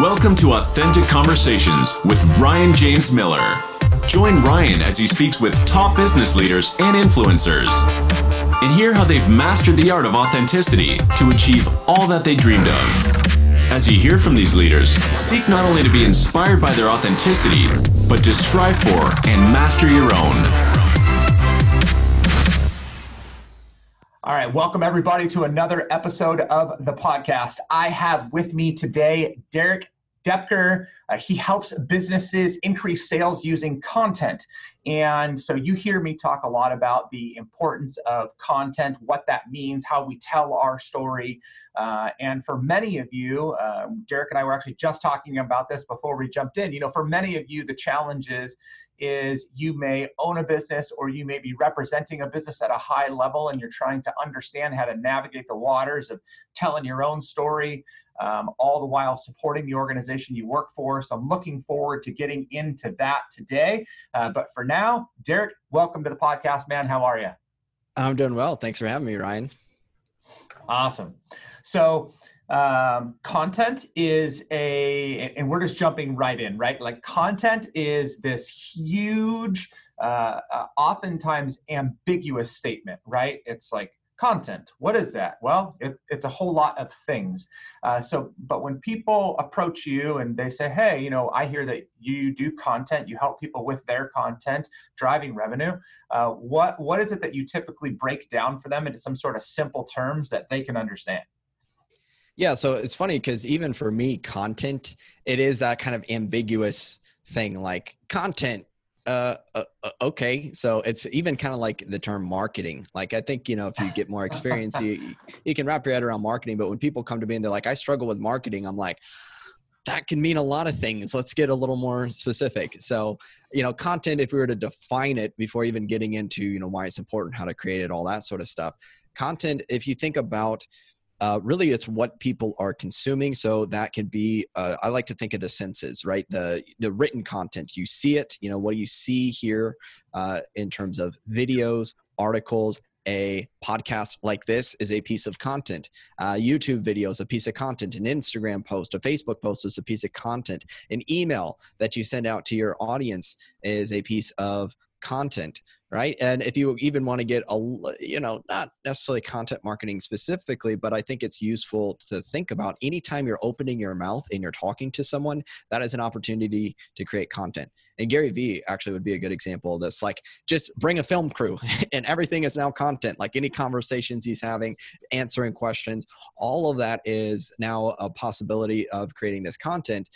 Welcome to Authentic Conversations with Ryan James Miller. Join Ryan as he speaks with top business leaders and influencers and hear how they've mastered the art of authenticity to achieve all that they dreamed of. As you hear from these leaders, seek not only to be inspired by their authenticity, but to strive for and master your own. All right, welcome everybody to another episode of the podcast. I have with me today Derek Doepker. Uh, he helps businesses increase sales using content. And so you hear me talk a lot about the importance of content, what that means, how we tell our story. Uh, and for many of you, uh, Derek and I were actually just talking about this before we jumped in. You know, for many of you, the challenge is is you may own a business or you may be representing a business at a high level and you're trying to understand how to navigate the waters of telling your own story, um, all the while supporting the organization you work for. So I'm looking forward to getting into that today. Uh, but for now, Derek, welcome to the podcast, man. How are you? I'm doing well. Thanks for having me, Ryan. Awesome. So, um, content is a and we're just jumping right in right? Like content is this huge uh, uh, oftentimes ambiguous statement right? It's like content what is that? Well it, it's a whole lot of things. Uh, so but when people approach you and they say hey you know i hear that you do content you help people with their content driving revenue uh, what what is it that you typically break down for them into some sort of simple terms that they can understand yeah, so it's funny because even for me, content, it is that kind of ambiguous thing like content. Uh, uh, uh okay, so it's even kind of like the term marketing. Like I think you know if you get more experience, you you can wrap your head around marketing. But when people come to me and they're like, "I struggle with marketing," I'm like, that can mean a lot of things. Let's get a little more specific. So, you know, content, if we were to define it before even getting into, you know, why it's important, how to create it, all that sort of stuff. Content, if you think about uh, really it's what people are consuming so that can be uh, i like to think of the senses right the the written content you see it you know what do you see here uh, in terms of videos articles a podcast like this is a piece of content. Uh, YouTube videos, a piece of content. An Instagram post, a Facebook post is a piece of content. An email that you send out to your audience is a piece of content right? And if you even want to get a you know not necessarily content marketing specifically but i think it's useful to think about anytime you're opening your mouth and you're talking to someone that is an opportunity to create content. And gary vee actually would be a good example this like just bring a film crew and everything is now content like any conversations he's having answering questions all of that is now a possibility of creating this content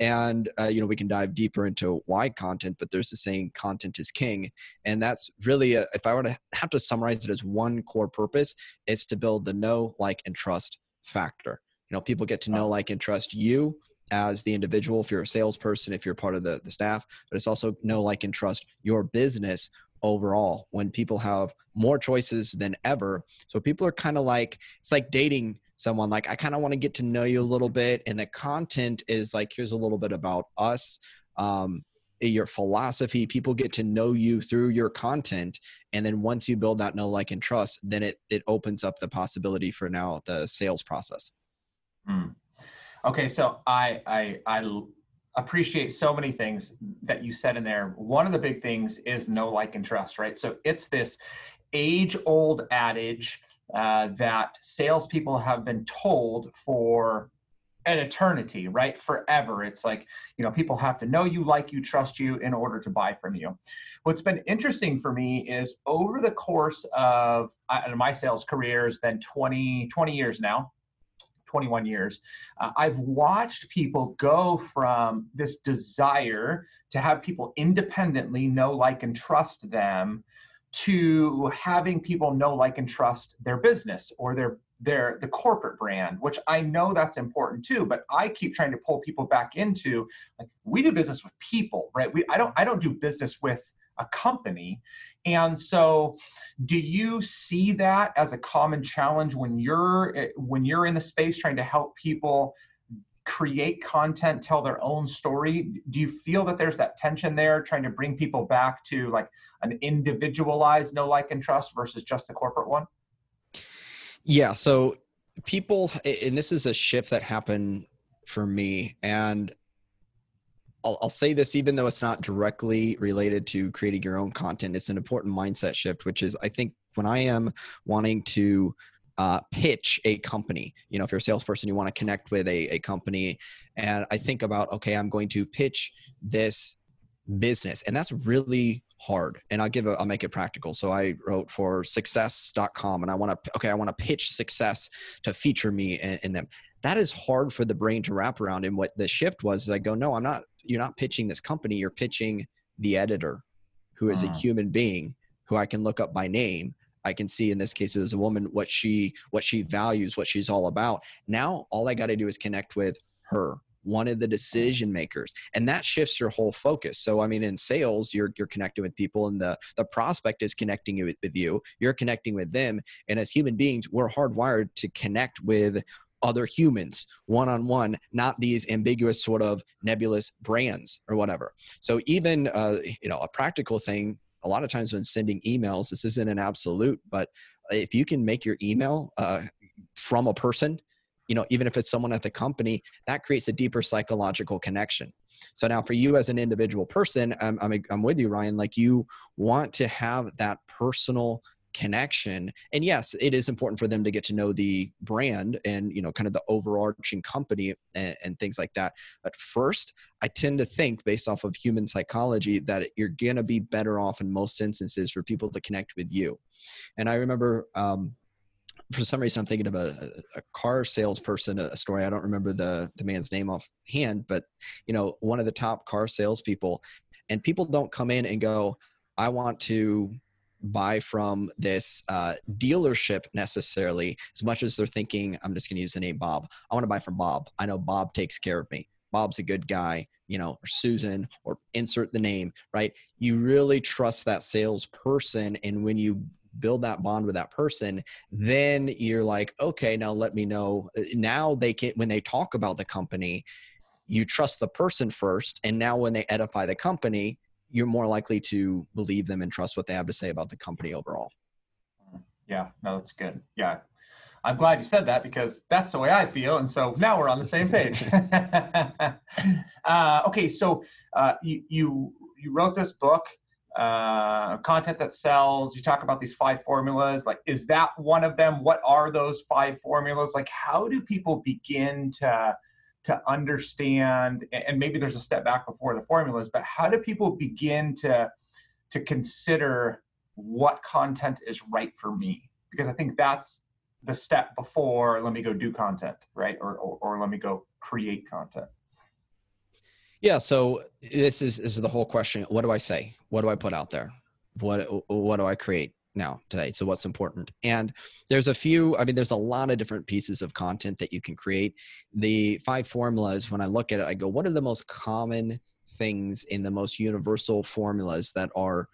and uh, you know we can dive deeper into why content but there's the saying content is king and that's really a, if i were to have to summarize it as one core purpose it's to build the know like and trust factor. You know people get to know like and trust you as the individual if you're a salesperson if you're part of the, the staff but it's also know like and trust your business overall when people have more choices than ever. So people are kind of like it's like dating someone like i kind of want to get to know you a little bit and the content is like here's a little bit about us um, your philosophy people get to know you through your content and then once you build that know like and trust then it it opens up the possibility for now the sales process. Mm. okay so i i i appreciate so many things that you said in there. One of the big things is know like and trust right? So it's this age old adage uh, that salespeople have been told for an eternity, right? Forever. It's like, you know, people have to know you, like you, trust you in order to buy from you. What's been interesting for me is over the course of uh, my sales career has been 20, 20 years now. 21 years, uh, I've watched people go from this desire to have people independently know, like, and trust them to having people know like and trust their business or their their the corporate brand which i know that's important too but i keep trying to pull people back into like we do business with people right? We i don't i don't do business with a company. And so do you see that as a common challenge when you're eh, when you're in the space trying to help people create content, tell their own story? Do you feel that there's that tension there, trying to bring people back to like an individualized no like, and trust versus just the corporate one? Yeah. So people, and this is a shift that happened for me. And I'll, I'll say this even though it's not directly related to creating your own content, it's an important mindset shift, which is I think when I am wanting to uh, pitch a company. You know, if you're a salesperson, you want to connect with a, a company. And I think about, okay, I'm going to pitch this business. And that's really hard. And I'll give a, I'll make it practical. So I wrote for success.com and I want to, okay, I want to pitch success to feature me in, in them. That is hard for the brain to wrap around. And what the shift was, I go, no, I'm not, you're not pitching this company. You're pitching the editor who is a uh-huh. human being who I can look up by name I can see in this case as a woman what she what she values, what she's all about. Now all I got to do is connect with her, one of the decision makers, and that shifts your whole focus. So I mean, in sales, you're you're connecting with people, and the the prospect is connecting with, with you. You're connecting with them, and as human beings, we're hardwired to connect with other humans one on one, not these ambiguous sort of nebulous brands or whatever. So even uh, you know a practical thing a lot of times when sending emails, this isn't an absolute, but if you can make your email uh, from a person, you know, even if it's someone at the company, that creates a deeper psychological connection. So now for you as an individual person, I'm, I'm, I'm with you, Ryan, like you want to have that personal connection. And yes it is important for them to get to know the brand and you know kind of the overarching company and, and, things like that. But first i tend to think based off of human psychology that you're gonna be better off in most instances for people to connect with you. And i remember um, for some reason i'm thinking of a, a car salesperson a story i don't remember the the man's name offhand but you know one of the top car salespeople and people don't come in and go i want to buy from this uh, dealership necessarily as much as they're thinking i'm just going to use the name bob. I want to buy from bob. I know bob takes care of me. Bob's a good guy you know or susan or insert the name right? You really trust that salesperson and when you build that bond with that person then you're like okay now let me know. Uh, now they can when they talk about the company you trust the person first and now when they edify the company you're more likely to believe them and trust what they have to say about the company overall. Yeah, no, that's good. Yeah. I'm glad you said that because that's the way I feel. And so now we're on the same page. uh, okay, so uh, you, you, you wrote this book, uh, content that sells. You talk about these five formulas. Like, is that one of them? What are those five formulas? Like, how do people begin to to understand and maybe there's a step back before the formulas but how do people begin to to consider what content is right for me? Because i think that's the step before let me go do content right? Or or, or let me go create content. Yeah so this is, this is the whole question. What do i say? What do i put out there? What what do i create now today so what's important. And there's a few i mean there's a lot of different pieces of content that you can create. The five formulas when i look at it i go what are the most common things in the most universal formulas that are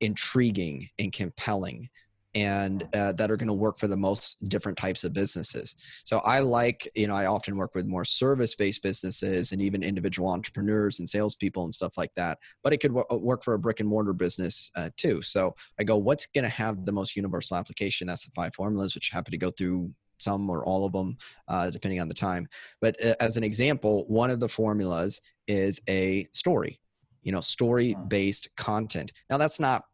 intriguing and compelling and uh, that are going to work for the most different types of businesses. So I like, you know, I often work with more service-based businesses and even individual entrepreneurs and salespeople and stuff like that. But it could w- uh, work for a brick and mortar business uh, too. So I go, what's going to have the most universal application? That's the five formulas, which happen to go through some or all of them, uh, depending on the time. But uh, as an example, one of the formulas is a story. You know, story-based content. Now that's not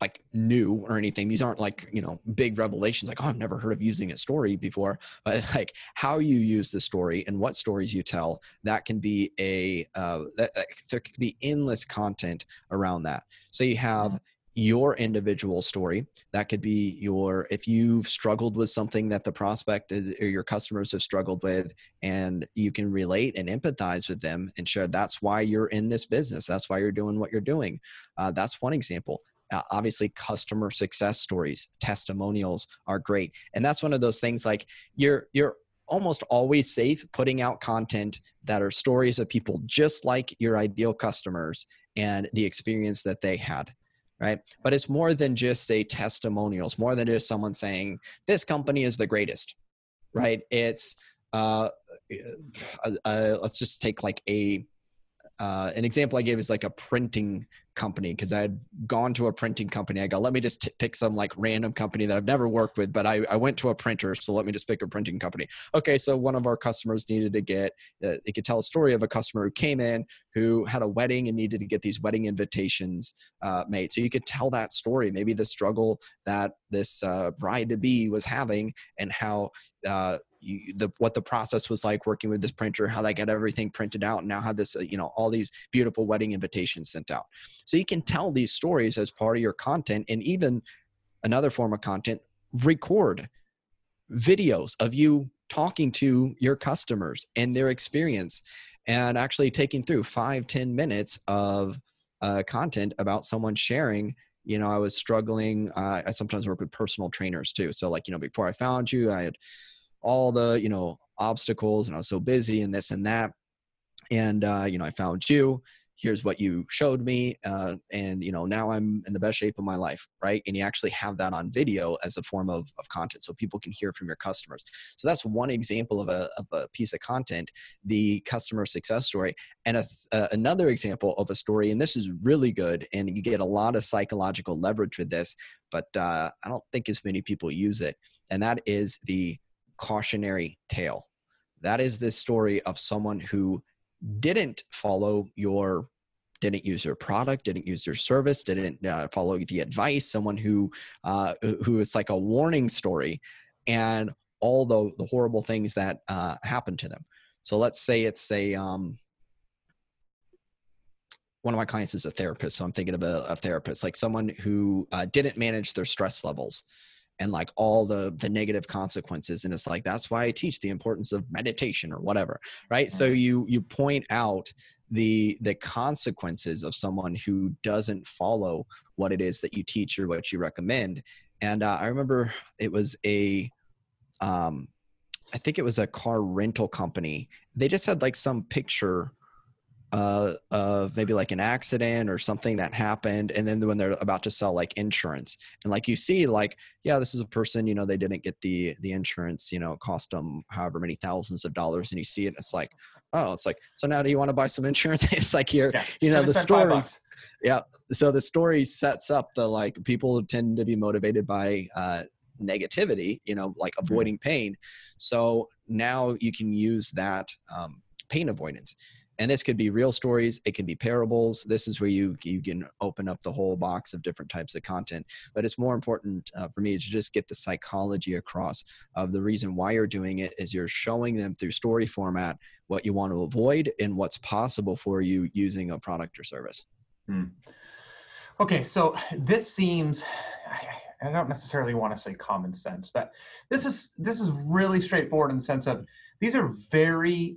like new or anything. These aren't like, you know, big revelations like, oh, I've never heard of using a story before. But like how you use the story and what stories you tell, that can be a, uh, that, there could be endless content around that. So you have mm-hmm. your individual story. That could be your, if you've struggled with something that the prospect is, or your customers have struggled with, and you can relate and empathize with them and share that's why you're in this business. That's why you're doing what you're doing. Uh, that's one example uh, obviously customer success stories testimonials are great. And that's one of those things like you're you're almost always safe putting out content that are stories of people just like your ideal customers and the experience that they had right? But it's more than just a testimonial it's more than just someone saying this company is the greatest right? It's uh, uh, uh let's just take like a uh, an example I gave is like a printing company because I had gone to a printing company. I go, let me just t- pick some like random company that I've never worked with, but I, I went to a printer, so let me just pick a printing company. Okay, so one of our customers needed to get, uh, could tell a story of a customer who came in who had a wedding and needed to get these wedding invitations uh, made. So you could tell that story, maybe the struggle that this uh, bride to be was having and how uh, you, the what the process was like working with this printer, how they got everything printed out, and now have this, uh, you know, all these beautiful wedding invitations sent out. So you can tell these stories as part of your content, and even another form of content, record videos of you talking to your customers and their experience, and actually taking through five ten minutes of uh, content about someone sharing. You know i was struggling uh, i sometimes work with personal trainers too. So like you know before i found you i had all the you know obstacles and i was so busy and this and that. And uh, you know i found you here's what you showed me uh, and you know now i'm in the best shape of my life right and you actually have that on video as a form of, of content so people can hear from your customers so that's one example of a, of a piece of content the customer success story and a, uh, another example of a story and this is really good and you get a lot of psychological leverage with this but uh, i don't think as many people use it and that is the cautionary tale. That is this story of someone who didn't follow your didn't use your product didn't use your service didn't uh, follow the advice someone who uh, who is like a warning story and all the the horrible things that uh, happened to them. So let's say it's a um, one of my clients is a therapist so i'm thinking of a, a therapist like someone who uh, didn't manage their stress levels and like all the the negative consequences and it's like that's why i teach the importance of meditation or whatever right? So you you point out the the consequences of someone who doesn't follow what it is that you teach or what you recommend and uh, i remember it was a um i think it was a car rental company. They just had like some picture uh, of maybe like an accident or something that happened and then when they're about to sell like insurance. And like you see like yeah this is a person you know they didn't get the the insurance you know it cost them however many thousands of dollars and you see it it's like oh it's like so now do you want to buy some insurance? It's like here yeah. you know the story yeah so the story sets up the like people tend to be motivated by uh negativity you know like mm-hmm. avoiding pain. So now you can use that um, pain avoidance and this could be real stories it can be parables this is where you you can open up the whole box of different types of content but it's more important uh, for me to just get the psychology across of the reason why you're doing it is you're showing them through story format what you want to avoid and what's possible for you using a product or service hmm. okay so this seems I don't necessarily want to say common sense, but this is this is really straightforward in the sense of these are very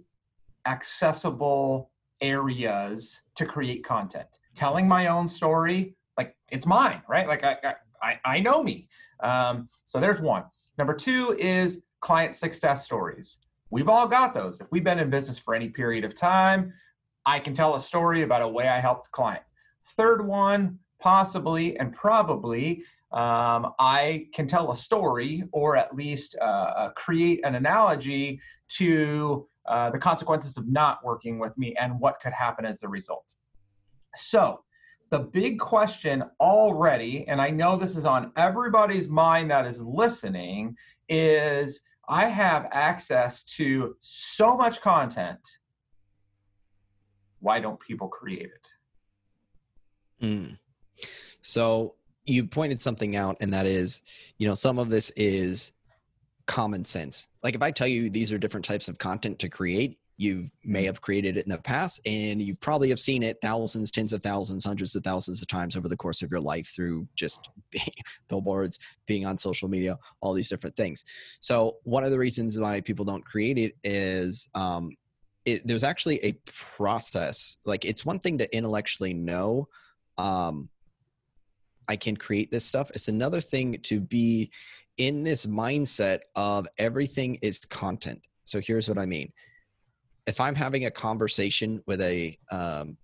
accessible areas to create content. Telling my own story, like it's mine, right? Like I, I, I know me. Um, so there's one. Number two is client success stories. We've all got those. If we've been in business for any period of time, I can tell a story about a way I helped a client. Third one, possibly and probably, um, I can tell a story or at least uh, uh create an analogy to uh, the consequences of not working with me and what could happen as the result. So, the big question already, and I know this is on everybody's mind that is listening, is I have access to so much content. Why don't people create it? Mm. So, you pointed something out, and that is, you know, some of this is common sense. Like if I tell you these are different types of content to create, you may have created it in the past and you probably have seen it thousands, tens of thousands, hundreds of thousands of times over the course of your life through just billboards, being on social media, all these different things. So one of the reasons why people don't create it is um, it, there's actually a process. Like it's one thing to intellectually know um, I can create this stuff. It's another thing to be in this mindset of everything is content. So here's what I mean. If I'm having a conversation with a, um,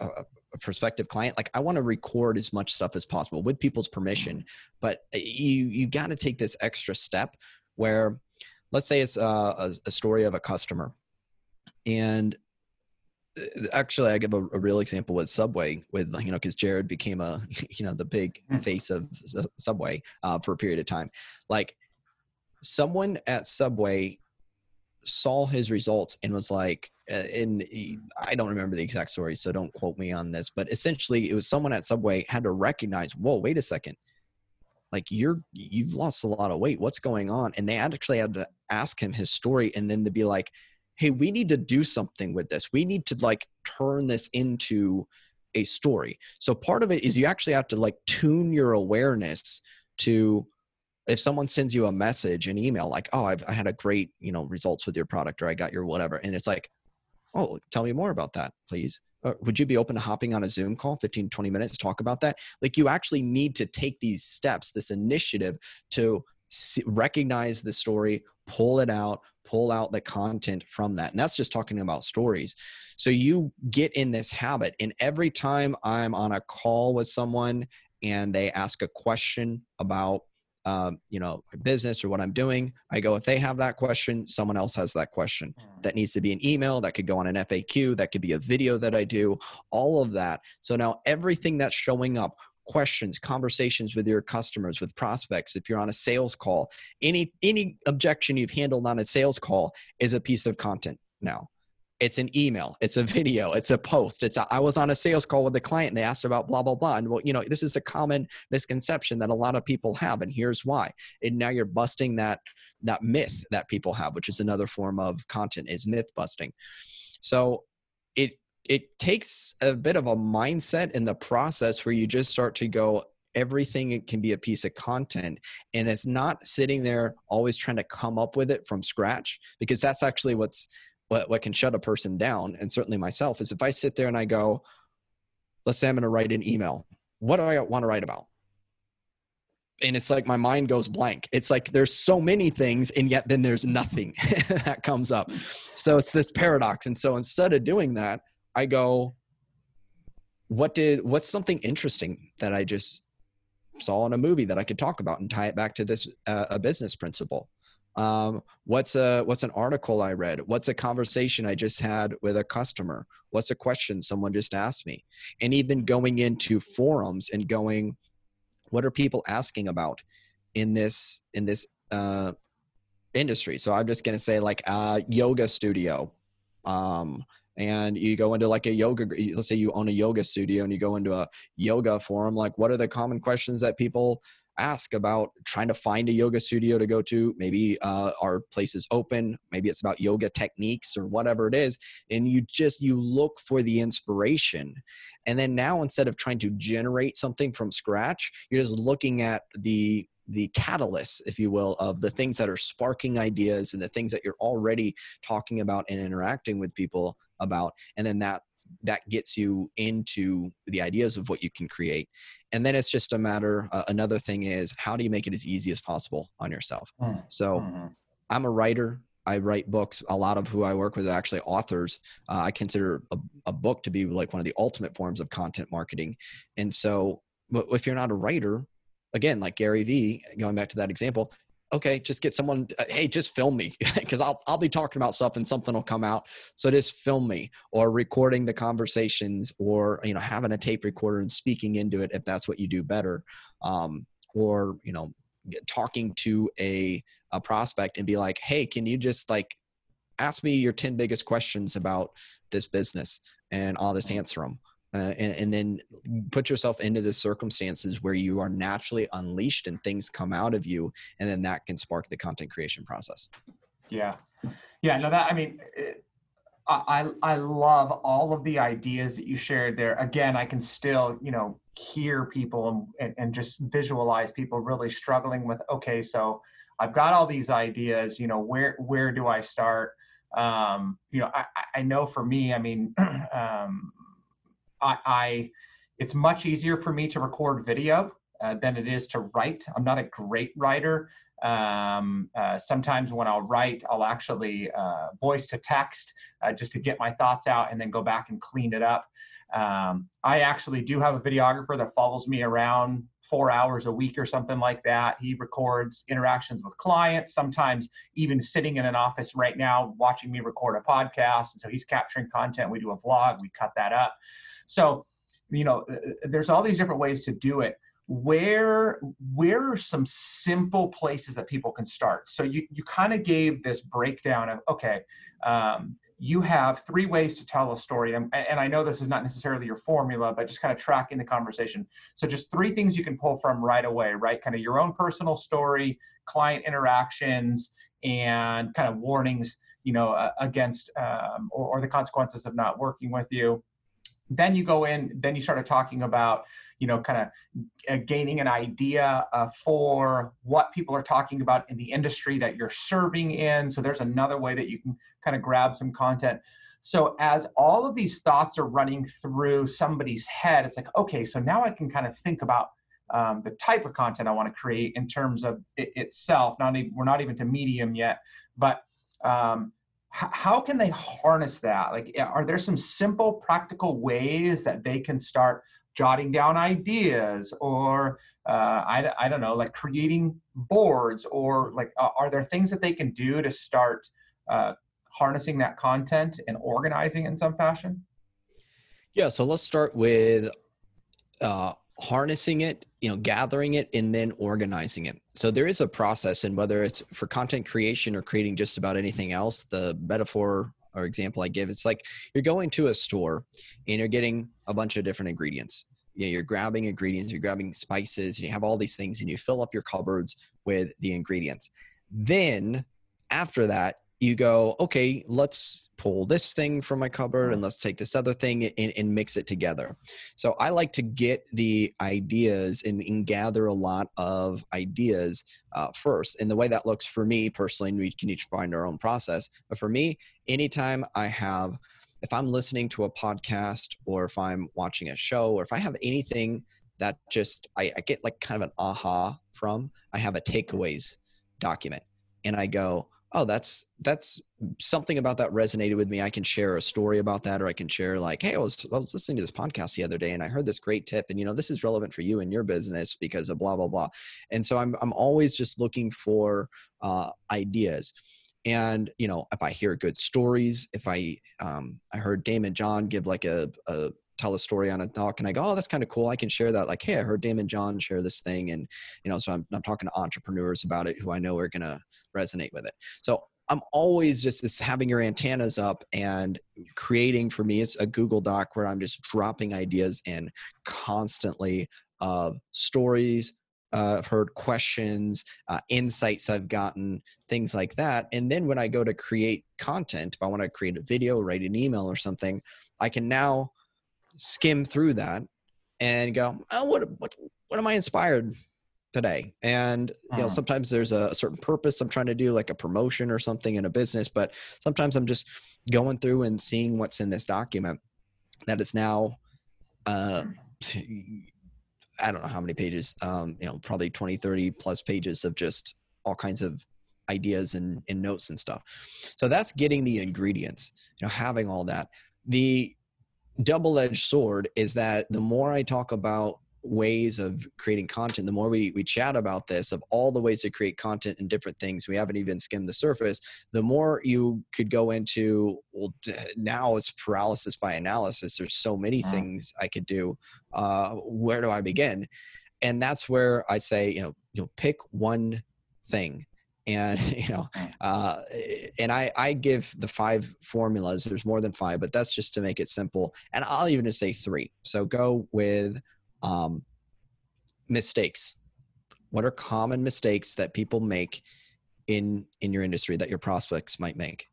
a, a prospective client, like I want to record as much stuff as possible with people's permission, but you you got to take this extra step where, let's say it's a, a, a story of a customer, and actually i give a, a, real example with subway with you know because jared became a you know the big mm. face of subway uh, for a period of time. Like someone at subway saw his results and was like and uh, i don't remember the exact story so don't quote me on this but essentially it was someone at subway had to recognize whoa wait a second. Like you're you've lost a lot of weight. What's going on? And they actually had to ask him his story and then to be like hey we need to do something with this. We need to like turn this into a story. So part of it is you actually have to like tune your awareness to if someone sends you a message an email like oh I've, i had a great you know results with your product or i got your whatever and it's like oh tell me more about that please. Would you be open to hopping on a zoom call 15 20 minutes to talk about that? Like you actually need to take these steps this initiative to see, recognize the story pull it out pull out the content from that and that's just talking about stories. So you get in this habit and every time i'm on a call with someone and they ask a question about um, you know business or what i'm doing i go if they have that question someone else has that question. Hmm. that needs to be an email that could go on an faq that could be a video that i do all of that. So now everything that's showing up questions conversations with your customers with prospects if you're on a sales call any any objection you've handled on a sales call is a piece of content now. It's an email it's a video it's a post it's a, I was on a sales call with a client and they asked about blah blah blah and well you know this is a common misconception that a lot of people have and here's why. And now you're busting that that myth that people have which is another form of content is myth busting. So it it takes a bit of a mindset in the process where you just start to go everything can be a piece of content and it's not sitting there always trying to come up with it from scratch because that's actually what's what, what can shut a person down and certainly myself is if i sit there and i go let's say i'm going to write an email what do i want to write about? And it's like my mind goes blank. It's like there's so many things and yet then there's nothing that comes up. So it's this paradox and so instead of doing that i go what did what's something interesting that i just saw in a movie that i could talk about and tie it back to this uh, a business principle? Um, what's a what's an article i read? What's a conversation i just had with a customer? What's a question someone just asked me? And even going into forums and going what are people asking about in this in this uh, industry? So i'm just going to say like a yoga studio um, and you go into like a yoga let's say you own a yoga studio and you go into a yoga forum like what are the common questions that people ask about trying to find a yoga studio to go to. Maybe uh, our place is open. Maybe it's about yoga techniques or whatever it is. And you just you look for the inspiration. And then now instead of trying to generate something from scratch, you're just looking at the the catalyst, if you will, of the things that are sparking ideas and the things that you're already talking about and interacting with people about. And then that that gets you into the ideas of what you can create and then it's just a matter uh, another thing is how do you make it as easy as possible on yourself mm. so mm-hmm. i'm a writer i write books a lot of who i work with are actually authors uh, i consider a, a book to be like one of the ultimate forms of content marketing and so if you're not a writer again like gary vee going back to that example okay, just get someone, uh, hey, just film me because I'll, I'll be talking about stuff and something will come out. So just film me or recording the conversations or, you know, having a tape recorder and speaking into it if that's what you do better. Um, or, you know, talking to a, a prospect and be like, hey, can you just like ask me your 10 biggest questions about this business and I'll just answer them uh, and, and, then put yourself into the circumstances where you are naturally unleashed and things come out of you and then that can spark the content creation process yeah yeah no that i mean it, I, I love all of the ideas that you shared there. Again, I can still, you know, hear people and, and just visualize people really struggling with, okay, so I've got all these ideas, you know, where, where do I start? Um, you know, I, I know for me, I mean, um, I, I it's much easier for me to record video uh, than it is to write. I'm not a great writer. Um, uh, sometimes when I'll write, I'll actually uh, voice to text uh, just to get my thoughts out and then go back and clean it up. Um, I actually do have a videographer that follows me around four hours a week or something like that. He records interactions with clients, sometimes even sitting in an office right now watching me record a podcast. And so he's capturing content. We do a vlog, we cut that up. So, you know, uh, uh, there's all these different ways to do it. Where where are some simple places that people can start? So you you kind of gave this breakdown of okay, um, you have three ways to tell a story. And, and I know this is not necessarily your formula, but just kind of tracking the conversation. So just three things you can pull from right away, right? Kind of your own personal story, client interactions, and kind of warnings, you know, uh, against um, or, or the consequences of not working with you. Then you go in, then you started talking about you know, kind of uh, gaining an idea uh, for what people are talking about in the industry that you're serving in. So there's another way that you can kind of grab some content. So as all of these thoughts are running through somebody's head, it's like, okay, so now I can kind of think about um, the type of content I want to create in terms of it itself. Not even, we're not even to medium yet, but um, how can they harness that? Like, are there some simple, practical ways that they can start jotting down ideas or uh, I, I don't know like creating boards or like uh, are there things that they can do to start uh, harnessing that content and organizing in some fashion yeah so let's start with uh, harnessing it you know gathering it and then organizing it so there is a process and whether it's for content creation or creating just about anything else the metaphor or example I give, it's like you're going to a store and you're getting a bunch of different ingredients. You know, you're grabbing ingredients, you're grabbing spices, and you have all these things, and you fill up your cupboards with the ingredients. Then after that, you go, okay, let's pull this thing from my cupboard and let's take this other thing and, and mix it together. So I like to get the ideas and, and gather a lot of ideas uh, first. And the way that looks for me personally, and we can each find our own process. But for me, anytime I have, if I'm listening to a podcast or if I'm watching a show or if I have anything that just I, I get like kind of an aha from, I have a takeaways document and I go, oh that's that's something about that resonated with me i can share a story about that or i can share like hey i was, I was listening to this podcast the other day and i heard this great tip and you know this is relevant for you and your business because of blah blah blah and so i'm, I'm always just looking for uh, ideas and you know if i hear good stories if i um, i heard Daymond John give like a, a tell a story on a talk and I go, oh, that's kind of cool. I can share that. Like, hey, I heard Daymond John share this thing. And, you know, so I'm, I'm talking to entrepreneurs about it who I know are going to resonate with it. So I'm always just this having your antennas up and creating for me, it's a Google Doc where I'm just dropping ideas in constantly of stories, uh, I've heard questions, uh, insights I've gotten, things like that. And then when I go to create content, if I want to create a video, write an email or something, I can now skim through that and go, oh, what, what, what am I inspired today? And, you know, uh-huh. sometimes there's a certain purpose I'm trying to do, like a promotion or something in a business, but sometimes I'm just going through and seeing what's in this document that is now, uh, I don't know how many pages, um, you know, probably 20, 30 plus pages of just all kinds of ideas and, and notes and stuff. So that's getting the ingredients, you know, having all that. The double-edged sword is that the more I talk about ways of creating content the more we, we chat about this of all the ways to create content and different things we haven't even skimmed the surface the more you could go into well now it's paralysis by analysis. There's so many mm. things i could do. Uh, where do i begin? And that's where i say you know you know pick one thing. And you know mm. uh, and i i give the five formulas. There's more than five but that's just to make it simple. And i'll even just say three. So go with um, mistakes what are common mistakes that people make in in your industry that your prospects might make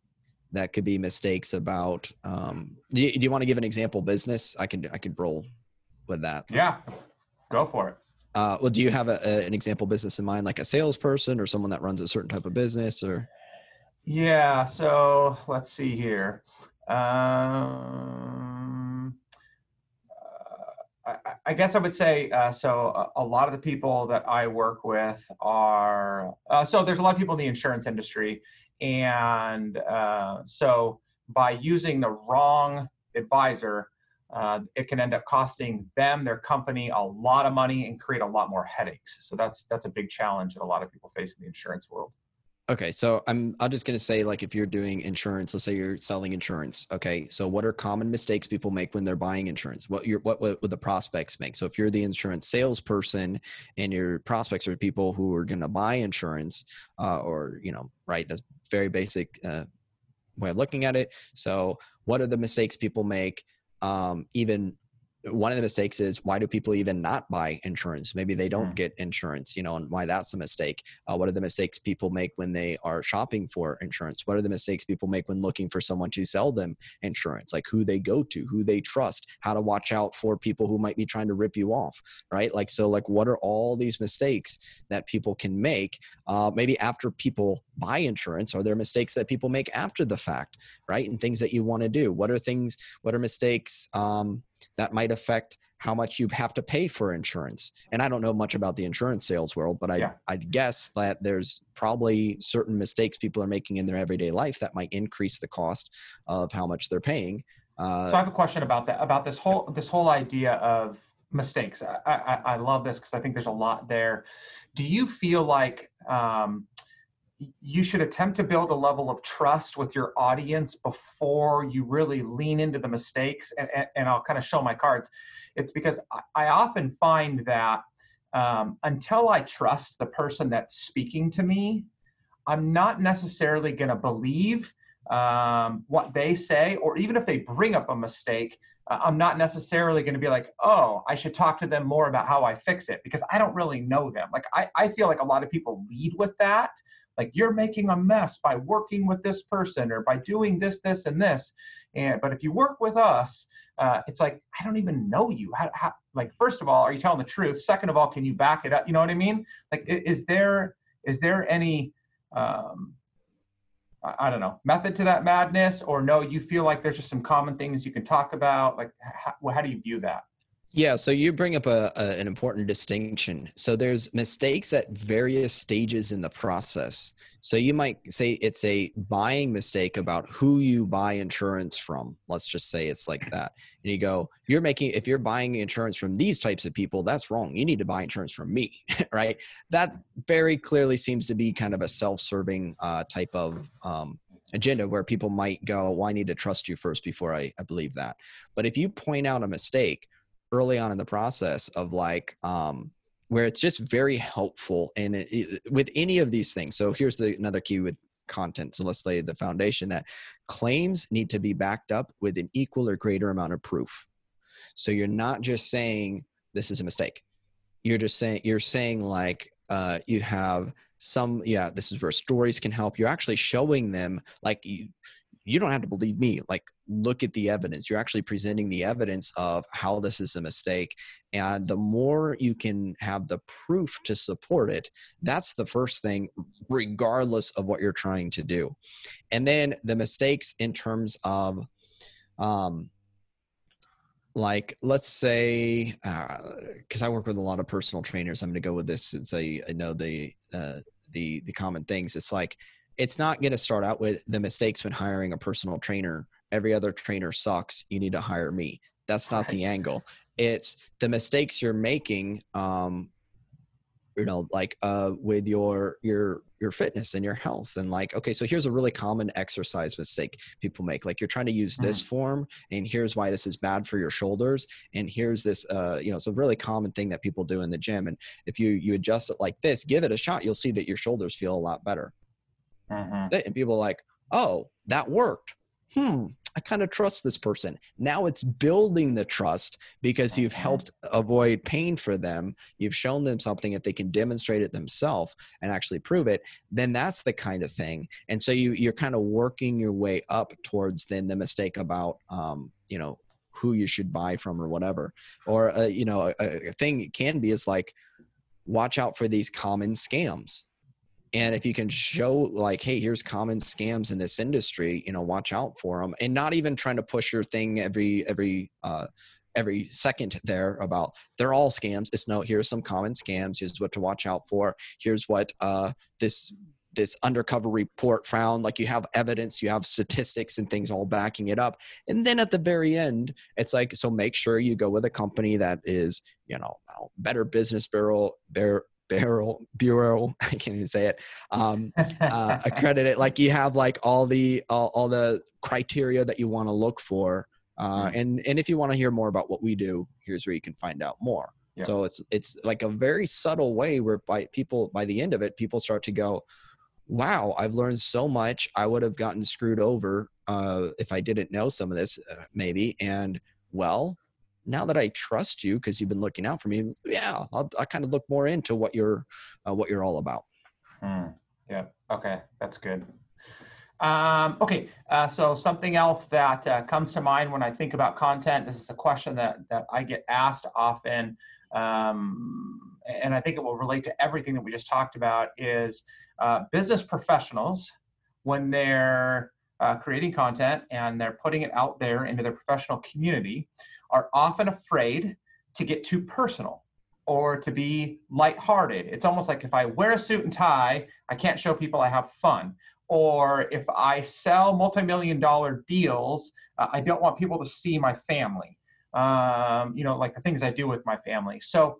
that could be mistakes about um, do, you, do you want to give an example business i can i can roll with that yeah go for it uh, well, do you have a, a, an example business in mind, like a salesperson or someone that runs a certain type of business, or? Yeah. So let's see here. Um, I, guess I would say uh, so. A, a, lot of the people that I work with are uh, so. There's a lot of people in the insurance industry, and uh, so by using the wrong advisor uh, it can end up costing them, their company, a lot of money and create a lot more headaches. So that's that's a big challenge that a lot of people face in the insurance world. Okay, so I'm I'm just gonna say like if you're doing insurance, let's say you're selling insurance. Okay, so what are common mistakes people make when they're buying insurance? What your what what would the prospects make? So if you're the insurance salesperson and your prospects are people who are gonna buy insurance, uh, or you know, right? That's very basic uh, way of looking at it. So what are the mistakes people make? Um, even one of the mistakes is why do people even not buy insurance? Maybe they don't mm. get insurance you know and why that's a mistake. Uh, what are the mistakes people make when they are shopping for insurance? What are the mistakes people make when looking for someone to sell them insurance? Like who they go to who they trust how to watch out for people who might be trying to rip you off right? Like so like what are all these mistakes that people can make uh, maybe after people buy insurance are there mistakes that people make after the fact right and things that you want to do what are things what are mistakes um, that might affect how much you have to pay for insurance. And I don't know much about the insurance sales world, but I, yeah. I'd guess that there's probably certain mistakes people are making in their everyday life that might increase the cost of how much they're paying. Uh, so I have a question about that, about this whole this whole idea of mistakes. I, I, I love this because I think there's a lot there. Do you feel like um, you should attempt to build a level of trust with your audience before you really lean into the mistakes. And, and, and I'll kind of show my cards. It's because I, I often find that um, until I trust the person that's speaking to me, I'm not necessarily going to believe um, what they say, or even if they bring up a mistake, uh, I'm not necessarily going to be like, oh, I should talk to them more about how I fix it because I don't really know them. Like, I, I feel like a lot of people lead with that like you're making a mess by working with this person or by doing this this and this. And but if you work with us uh, it's like i don't even know you. How, how, like first of all are you telling the truth? Second of all can you back it up? You know what i mean? Like is there is there any um, I don't know method to that madness? Or no you feel like there's just some common things you can talk about? Like how, how do you view that yeah, so you bring up a, a, an important distinction. So there's mistakes at various stages in the process. So you might say it's a buying mistake about who you buy insurance from. Let's just say it's like that. And you go, you're making if you're buying insurance from these types of people, that's wrong. You need to buy insurance from me, right? That very clearly seems to be kind of a self-serving uh, type of um, agenda where people might go, well, I need to trust you first before I, I believe that. But if you point out a mistake early on in the process of like um, where it's just very helpful and it, it, with any of these things. So here's the another key with content. So let's lay the foundation that claims need to be backed up with an equal or greater amount of proof. So you're not just saying this is a mistake. You're just saying you're saying like uh, you have some yeah this is where stories can help. You're actually showing them like you you don't have to believe me like look at the evidence you're actually presenting the evidence of how this is a mistake and the more you can have the proof to support it that's the first thing regardless of what you're trying to do and then the mistakes in terms of um like let's say because uh, i work with a lot of personal trainers i'm going to go with this since i, I know the uh, the the common things it's like it's not going to start out with the mistakes when hiring a personal trainer. Every other trainer sucks. You need to hire me. That's not the angle. It's the mistakes you're making. Um, you know, like uh, with your your your fitness and your health, and like, okay, so here's a really common exercise mistake people make. Like, you're trying to use this mm. form, and here's why this is bad for your shoulders, and here's this, uh, you know, it's a really common thing that people do in the gym. And if you you adjust it like this, give it a shot, you'll see that your shoulders feel a lot better. Mm-hmm. And people are like, oh, that worked. Hmm, I kind of trust this person. Now it's building the trust because you've helped avoid pain for them. You've shown them something. If they can demonstrate it themselves and actually prove it, then that's the kind of thing. And so you you're kind of working your way up towards then the mistake about um, you know who you should buy from or whatever. Or uh, you know a, a thing it can be is like watch out for these common scams and if you can show like hey here's common scams in this industry you know watch out for them and not even trying to push your thing every every uh every second there about they're all scams. It's no here's some common scams. Here's what to watch out for. Here's what uh this this undercover report found. Like you have evidence you have statistics and things all backing it up. And then at the very end it's like so make sure you go with a company that is you know better business bureau barrel bureau i can't even say it um uh, accredited like you have like all the all, all the criteria that you want to look for uh, mm. and and if you want to hear more about what we do here's where you can find out more yeah. so it's it's like a very subtle way where by people by the end of it people start to go wow i've learned so much i would have gotten screwed over uh, if i didn't know some of this uh, maybe and well now that i trust you because you've been looking out for me yeah i'll, I'll kind of look more into what you're uh, what you're all about hmm. yeah okay that's good um, okay, uh, so something else that uh, comes to mind when I think about content, this is a question that, that I get asked often, um, and I think it will relate to everything that we just talked about, is uh, business professionals, when they're uh, creating content and they're putting it out there into their professional community, are often afraid to get too personal or to be lighthearted. It's almost like if I wear a suit and tie, I can't show people I have fun or if I sell multi-million dollar deals, uh, I don't want people to see my family. Um, you know, like the things I do with my family. So,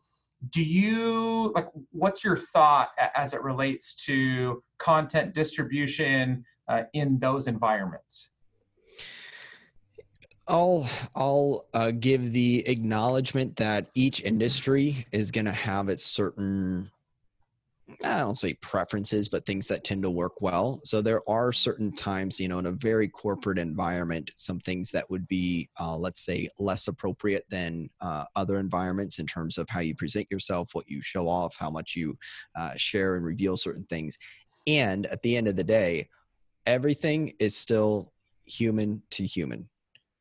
do you like? What's your thought as it relates to content distribution uh, in those environments? I'll I'll uh, give the acknowledgement that each industry is going to have its certain I don't say preferences, but things that tend to work well. So there are certain times, you know, in a very corporate environment, some things that would be, uh, let's say, less appropriate than uh, other environments in terms of how you present yourself, what you show off, how much you uh, share and reveal certain things. And at the end of the day, everything is still human to human.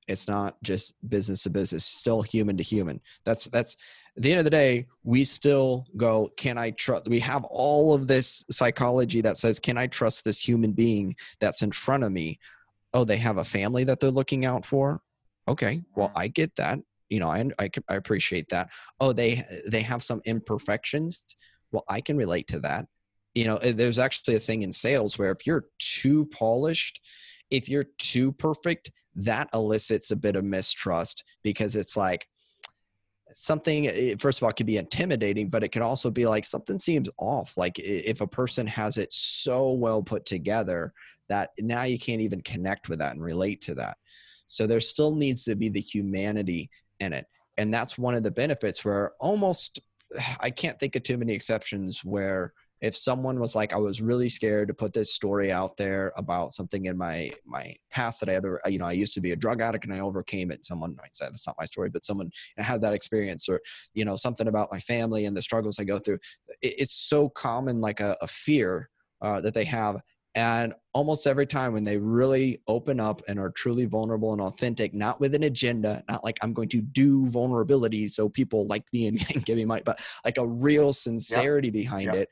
It's not just business to business, still human to human. That's that's at the end of the day, we still go, can I trust? We have all of this psychology that says, can I trust this human being that's in front of me? Oh, they have a family that they're looking out for. Okay, well, mm-hmm. I get that. You know, I, I, I appreciate that. Oh, they they have some imperfections. Well, I can relate to that. You know, eh, there's actually a thing in sales where if you're too polished, if you're too perfect, that elicits a bit of mistrust because it's like, something eh, first of all could be intimidating but it can also be like something seems off. Like if a person has it so well put together that now you can't even connect with that and relate to that. So there still needs to be the humanity in it. And that's one of the benefits where almost i can't think of too many exceptions where if someone was like i was really scared to put this story out there about something in my my past that i had you know i used to be a drug addict and i overcame it someone might say that's not my story but someone had that experience or you know something about my family and the struggles i go through it, it's so common like a, a fear uh, that they have and almost every time when they really open up and are truly vulnerable and authentic, not with an agenda, not like I'm going to do vulnerability so people like me and, and give me money, but like a real sincerity yep. behind yep. it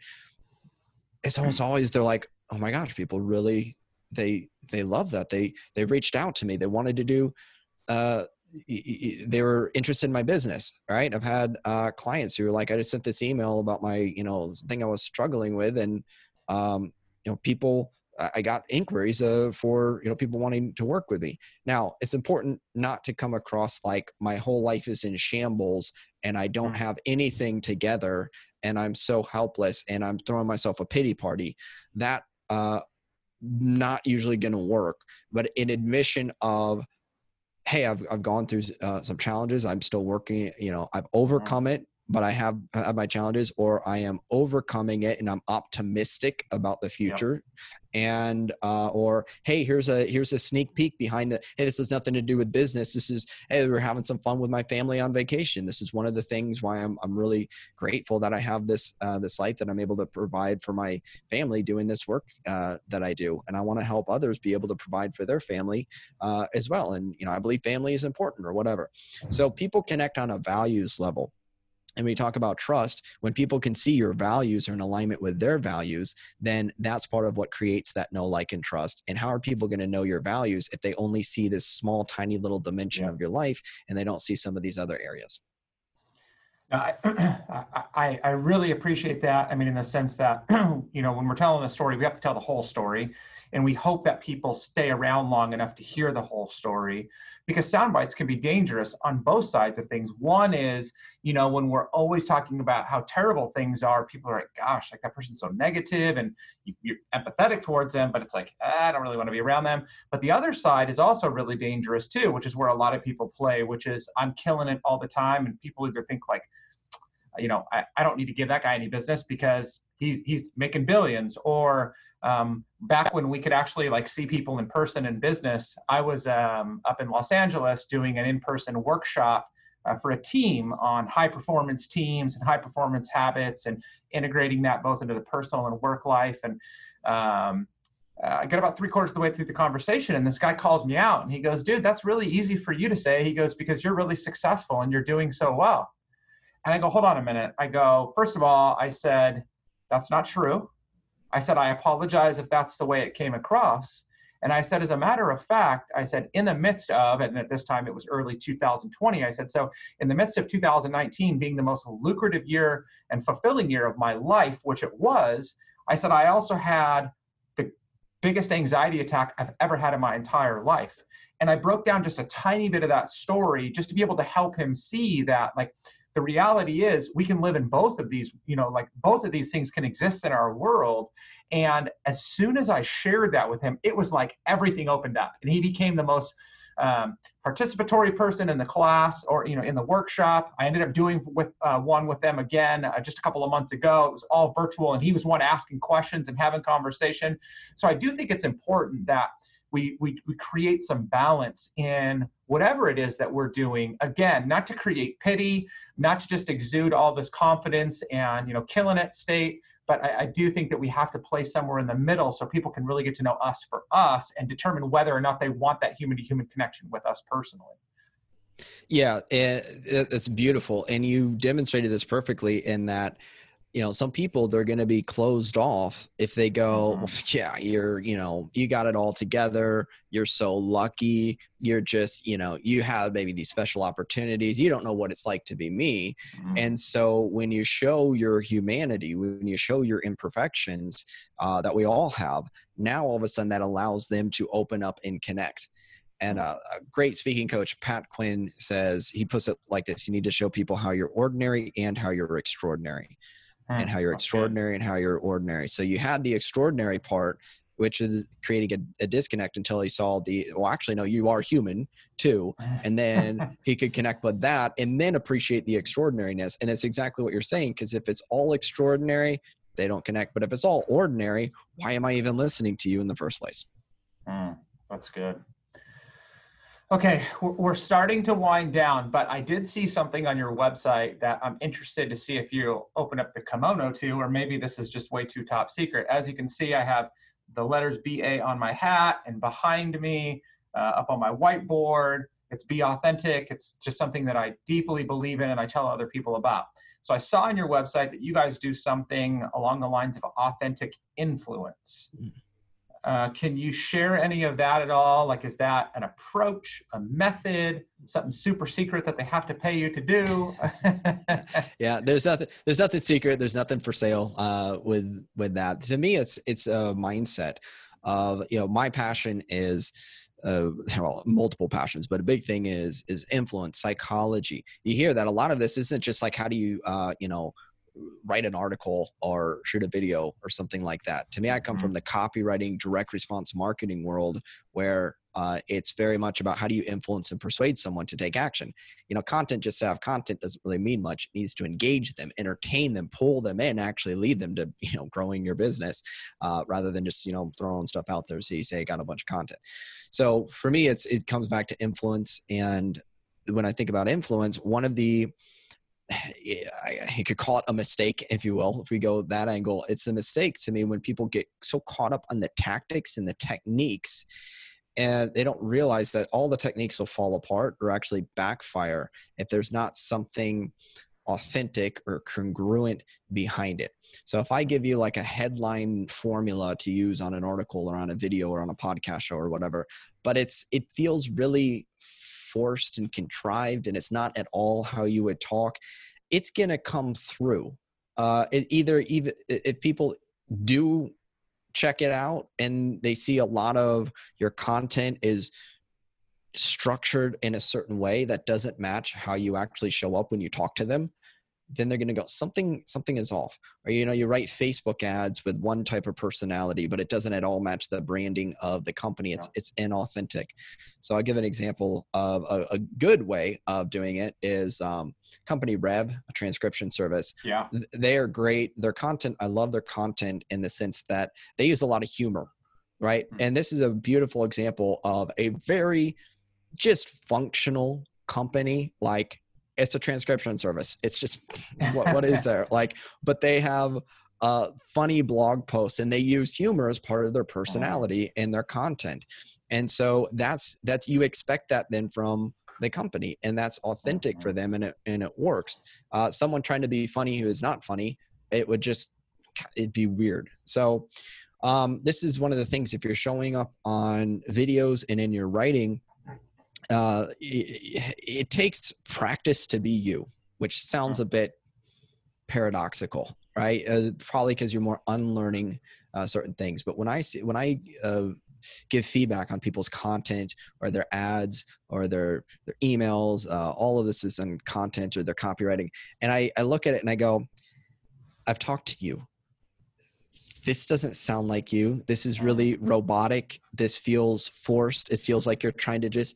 it's almost always they're like, oh my gosh, people really they they love that. They they reached out to me. They wanted to do. Uh, they were interested in my business right i've had uh, clients who were like i just sent this email about my you know thing i was struggling with and um, you know people i got inquiries uh, for you know people wanting to work with me now it's important not to come across like my whole life is in shambles and i don't mm. have anything together and I'm so helpless and I'm throwing myself a pity party, that uh, not usually going to work. But in admission of, hey, I've I've gone through uh, some challenges. I'm still working. You know, I've overcome it but I have, have my challenges or I am overcoming it and I'm optimistic about the future. And uh, or hey, here's a here's a sneak peek behind the hey, this has nothing to do with business. This is hey, we're having some fun with my family on vacation. This is one of the things why I'm I'm really grateful that I have this uh, this life that I'm able to provide for my family doing this work uh, that I do, and I want to help others be able to provide for their family uh, as well. And you know, I believe family is important or whatever. So people connect on a values level and we talk about trust when people can see your values are in alignment with their values then that's part of what creates that know like and trust and how are people going to know your values if they only see this small tiny little dimension yeah. of your life and they don't see some of these other areas I, I, I really appreciate that. I mean, in the sense that, you know, when we're telling a story, we have to tell the whole story. And we hope that people stay around long enough to hear the whole story because sound bites can be dangerous on both sides of things. One is, you know, when we're always talking about how terrible things are, people are like, gosh, like that person's so negative and you're empathetic towards them, but it's like, ah, I don't really want to be around them. But the other side is also really dangerous too, which is where a lot of people play, which is I'm killing it all the time. And people either think like, you know, I, I don't need to give that guy any business because he's, he's making billions or, um, back when we could actually like see people in person in business, I was um, up in Los Angeles doing an in-person workshop uh, for a team on high performance teams and high performance habits and integrating that both into the personal and work life. And um, uh, I got about three quarters of the way through the conversation, and this guy calls me out and he goes, "Dude, that's really easy for you to say." He goes, "Because you're really successful and you're doing so well." And I go, "Hold on a minute." I go, first of all, I said, "That's not true." I said, I apologize if that's the way it came across. And I said, as a matter of fact, I said, in the midst of, and at this time it was early 2020, I said, so in the midst of 2019 being the most lucrative year and fulfilling year of my life, which it was, I said, I also had the biggest anxiety attack I've ever had in my entire life. And I broke down just a tiny bit of that story just to be able to help him see that, like, the reality is we can live in both of these you know like both of these things can exist in our world. And as soon as i shared that with him it was like everything opened up and he became the most um, participatory person in the class or you know in the workshop. I ended up doing with uh, one with them again uh, just a couple of months ago. It was all virtual and he was one asking questions and having conversation. So i do think it's important that we, we, we create some balance in whatever it is that we're doing. Again not to create pity not to just exude all this confidence and you know killing it state but I, I, do think that we have to play somewhere in the middle so people can really get to know us for us and determine whether or not they want that human to human connection with us personally. Yeah eh, eh, it's beautiful. And you demonstrated this perfectly in that you know some people they're going to be closed off if they go mm-hmm. yeah you're you know you got it all together. You're so lucky. You're just you know you have maybe these special opportunities. You don't know what it's like to be me. Mm-hmm. and so when you show your humanity when you show your imperfections uh, that we all have now all of a sudden that allows them to open up and connect. And a, a, great speaking coach, Pat Quinn, says he puts it like this: you need to show people how you're ordinary and how you're extraordinary and how you're extraordinary and how you're ordinary. So you had the extraordinary part, which is creating a, a, disconnect until he saw the well actually no you are human too and then he could connect with that and then appreciate the extraordinariness. And it's exactly what you're saying because if it's all extraordinary they don't connect. But if it's all ordinary why am i even listening to you in the first place? Mm, that's good Okay, we're starting to wind down, but I did see something on your website that I'm interested to see if you open up the kimono to, or maybe this is just way too top secret. As you can see, I have the letters BA on my hat and behind me, uh, up on my whiteboard. It's Be Authentic. It's just something that I deeply believe in and I tell other people about. So I saw on your website that you guys do something along the lines of authentic influence. Mm. Uh, can you share any of that at all? Like, is that an approach, a method, something super secret that they have to pay you to do? yeah, there's nothing. There's nothing secret. There's nothing for sale uh, with with that. To me, it's it's a mindset of you know my passion is uh, well, multiple passions, but a big thing is is influence, psychology. You hear that a lot of this isn't just like how do you uh, you know write an article or shoot a video or something like that. To me, I come from mm-hmm. the copywriting, direct response marketing world where uh, it's very much about how do you influence and persuade someone to take action. You know, content just to have content doesn't really mean much. It needs to engage them, entertain them, pull them in, actually lead them to you know growing your business, uh, rather than just you know throwing stuff out there. So you say I got a bunch of content. So for me, it's it comes back to influence, and when I think about influence, one of the Eh, you could call it a mistake, if you will, if we go that angle. It's a mistake to me when people get so caught up on the tactics and the techniques and they don't realize that all the techniques will fall apart or actually backfire if there's not something authentic or congruent behind it. So if I give you like a headline formula to use on an article or on a video or on a podcast show or whatever, but it's it feels really forced and contrived and it's not at all how you would talk it's going to come through. Uh, it either even if people do check it out and they see a lot of your content is structured in a certain way that doesn't match how you actually show up when you talk to them then they're going to go something something is off. Or you know you write facebook ads with one type of personality but it doesn't at all match the branding of the company. It's it's inauthentic. So i'll give an example of a, a good way of doing it is um, company rev a transcription service. Yeah. They are great. Their content i love their content in the sense that they use a lot of humor right? Mm-hmm. and this is a beautiful example of a very just functional company like it's a transcription service. It's just what, what is there? Like but they have uh, funny blog posts and they use humor as part of their personality in their content. And so that's that's you expect that then from the company and that's authentic for mm-hmm. them and it and it works. Uh, someone trying to be funny who is not funny it would just it'd be weird. So um, this is one of the things if you're showing up on videos and in your writing uh, it, it, takes practice to be you, which sounds a bit paradoxical, right? Uh, probably because you're more unlearning uh, certain things. But when I see when I uh, give feedback on people's content or their ads or their their emails, uh, all of this is in content or their copywriting, and I, I look at it and I go, I've talked to you. This doesn't sound like you. This is really robotic. This feels forced. It feels like you're trying to just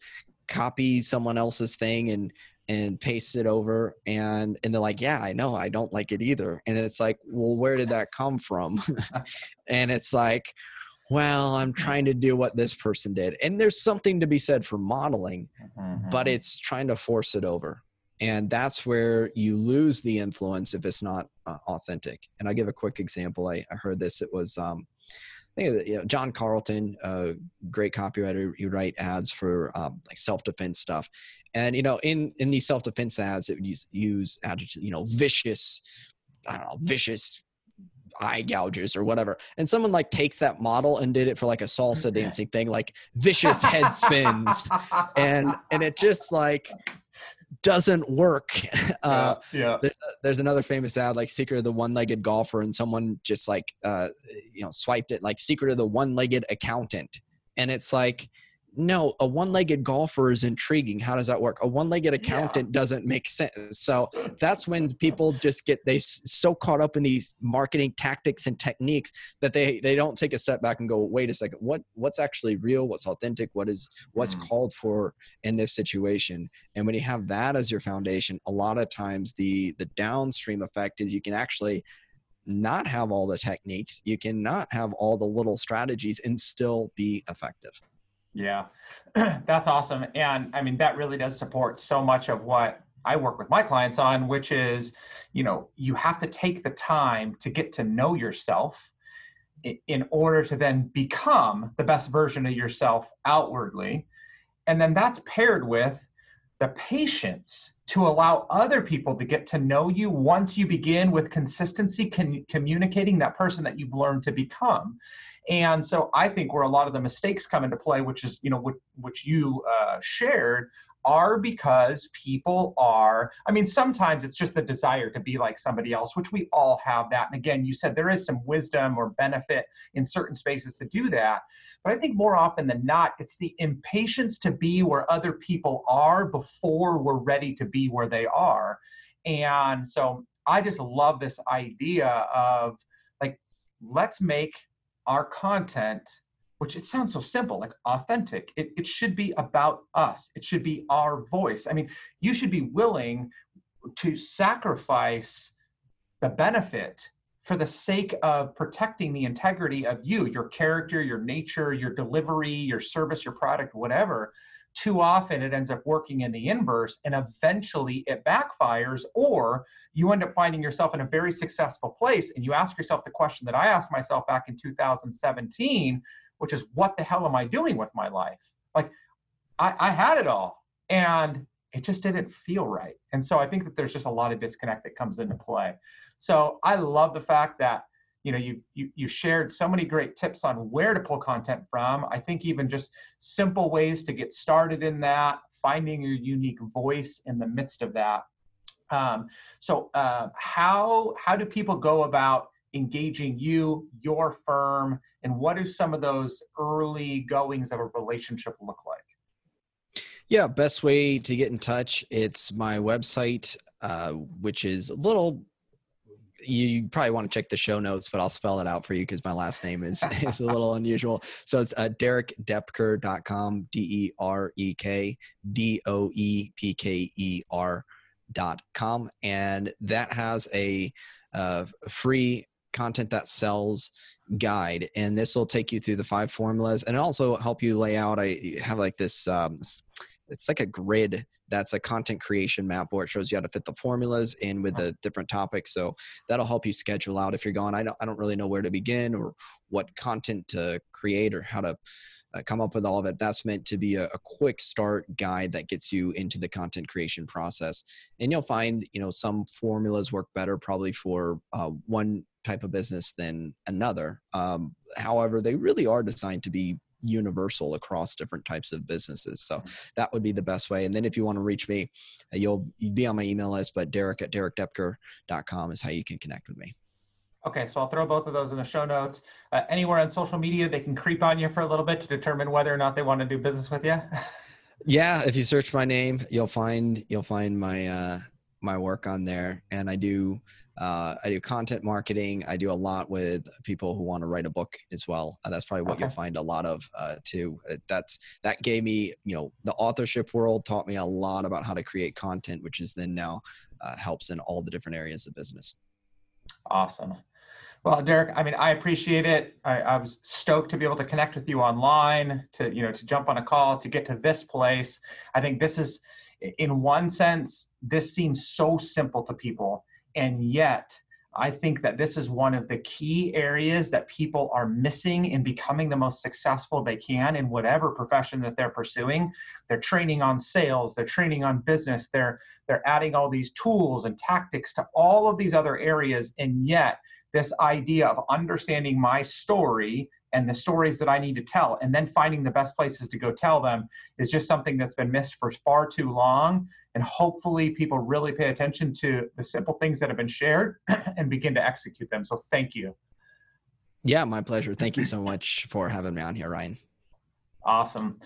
copy someone else's thing and and paste it over and and they're like yeah i know i don't like it either. And it's like well where did that come from? And it's like well i'm trying to do what this person did. And there's something to be said for modeling mm-hmm. but it's trying to force it over. And that's where you lose the influence if it's not uh, authentic. And i'll give a quick example. I, I heard this. It was um, I think you know, John Carlton, a great copywriter, he would write ads for um, like self defense stuff, and you know, in in these self defense ads, it would use use adjectives, you know, vicious, I don't know, vicious eye gouges or whatever. And someone like takes that model and did it for like a salsa dancing thing, like vicious head spins, and and it just like doesn't work. Uh, yeah. yeah. There's, there's, another famous ad like Secret of the One-Legged Golfer, and someone just like uh, you know swiped it like Secret of the One-Legged Accountant, and it's like no, a one-legged golfer is intriguing. How does that work? A one-legged accountant yeah. doesn't make sense. So that's when people just get they so caught up in these marketing tactics and techniques that they they don't take a step back and go, wait a second, what what's actually real? What's authentic? What is what's mm. called for in this situation? And when you have that as your foundation, a lot of times the the downstream effect is you can actually not have all the techniques, you cannot have all the little strategies and still be effective. Yeah, that's awesome. And I mean, that really does support so much of what I work with my clients on, which is, you know, you have to take the time to get to know yourself in order to then become the best version of yourself outwardly. And then that's paired with the patience to allow other people to get to know you once you begin with consistency con- communicating that person that you've learned to become and so I think where a lot of the mistakes come into play, which is, you know, which, which you uh, shared, are because people are, I mean, sometimes it's just the desire to be like somebody else, which we all have that. And again, you said there is some wisdom or benefit in certain spaces to do that. But I think more often than not, it's the impatience to be where other people are before we're ready to be where they are. And so I just love this idea of like, let's make our content, which it sounds so simple, like authentic, it, it should be about us. It should be our voice. I mean, you should be willing to sacrifice the benefit for the sake of protecting the integrity of you, your character, your nature, your delivery, your service, your product, whatever too often it ends up working in the inverse and eventually it backfires or you end up finding yourself in a very successful place and you ask yourself the question that i asked myself back in 2017 which is what the hell am i doing with my life? Like i, I had it all and it just didn't feel right. And so i think that there's just a lot of disconnect that comes into play. So i love the fact that you know you've you, you shared so many great tips on where to pull content from i think even just simple ways to get started in that finding your unique voice in the midst of that Um, so uh, how how do people go about engaging you, your firm, and what do some of those early goings of a relationship look like? Yeah, best way to get in touch. It's my website, uh, which is a little. You probably want to check the show notes, but I'll spell it out for you because my last name is is a little unusual. So it's uh, derekdoepker.com, D E R E K D O E P K E R dot com, and that has a uh, free content that sells guide and this will take you through the five formulas and it also help you lay out i have like this um, it's like a grid that's a content creation map where it shows you how to fit the formulas in with the different topics. So that'll help you schedule out if you're going i don't, I don't really know where to begin or what content to create or how to uh, come up with all of it. That's meant to be a, a, quick start guide that gets you into the content creation process. And you'll find you know some formulas work better probably for uh, one type of business than another. Um, however they really are designed to be universal across different types of businesses. So mm-hmm. that would be the best way. And then if you want to reach me, uh, you'll be on my email list, but Derek at derekdoepker.com is how you can connect with me. Okay, so I'll throw both of those in the show notes. Uh, anywhere on social media, they can creep on you for a little bit to determine whether or not they want to do business with you. yeah, if you search my name, you'll find you'll find my uh, my work on there, and I do uh, I do content marketing. I do a lot with people who want to write a book as well. Uh, that's probably what okay. you'll find a lot of uh, too. Uh, that's that gave me, you know, the authorship world taught me a lot about how to create content, which is then now uh, helps in all the different areas of business. Awesome. Well, Derek, I mean, I appreciate it. I, I, was stoked to be able to connect with you online, to you know, to jump on a call, to get to this place. I think this is, in one sense, this seems so simple to people and yet, I think that this is one of the key areas that people are missing in becoming the most successful they can in whatever profession that they're pursuing. They're training on sales, they're training on business, they're they're adding all these tools and tactics to all of these other areas and yet this idea of understanding my story and the stories that I need to tell and then finding the best places to go tell them is just something that's been missed for far too long and hopefully people really pay attention to the simple things that have been shared and begin to execute them. So thank you. Yeah, my pleasure. Thank you so much for having me on here, Ryan. Awesome.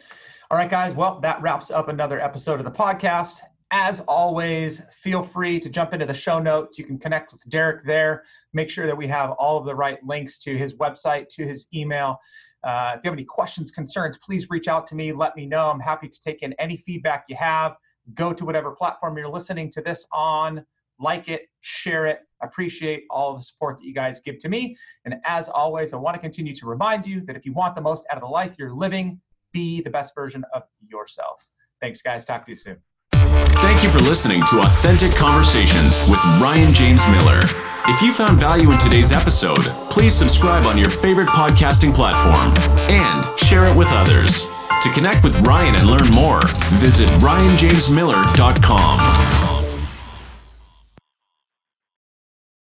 All right, guys. Well, that wraps up another episode of the podcast. As always, feel free to jump into the show notes. You can connect with Derek there. Make sure that we have all of the right links to his website, to his email. Uh, if you have any questions, concerns, please reach out to me. Let me know. I'm happy to take in any feedback you have go to whatever platform you're listening to this on, like it, share it. Appreciate all the support that you guys give to me. And as always, I want to continue to remind you that if you want the most out of the life you're living, be the best version of yourself. Thanks, guys. Talk to you soon. Thank you for listening to Authentic Conversations with Ryan James Miller. If you found value in today's episode, please subscribe on your favorite podcasting platform and share it with others. To connect with Ryan and learn more, visit ryanjamesmiller.com.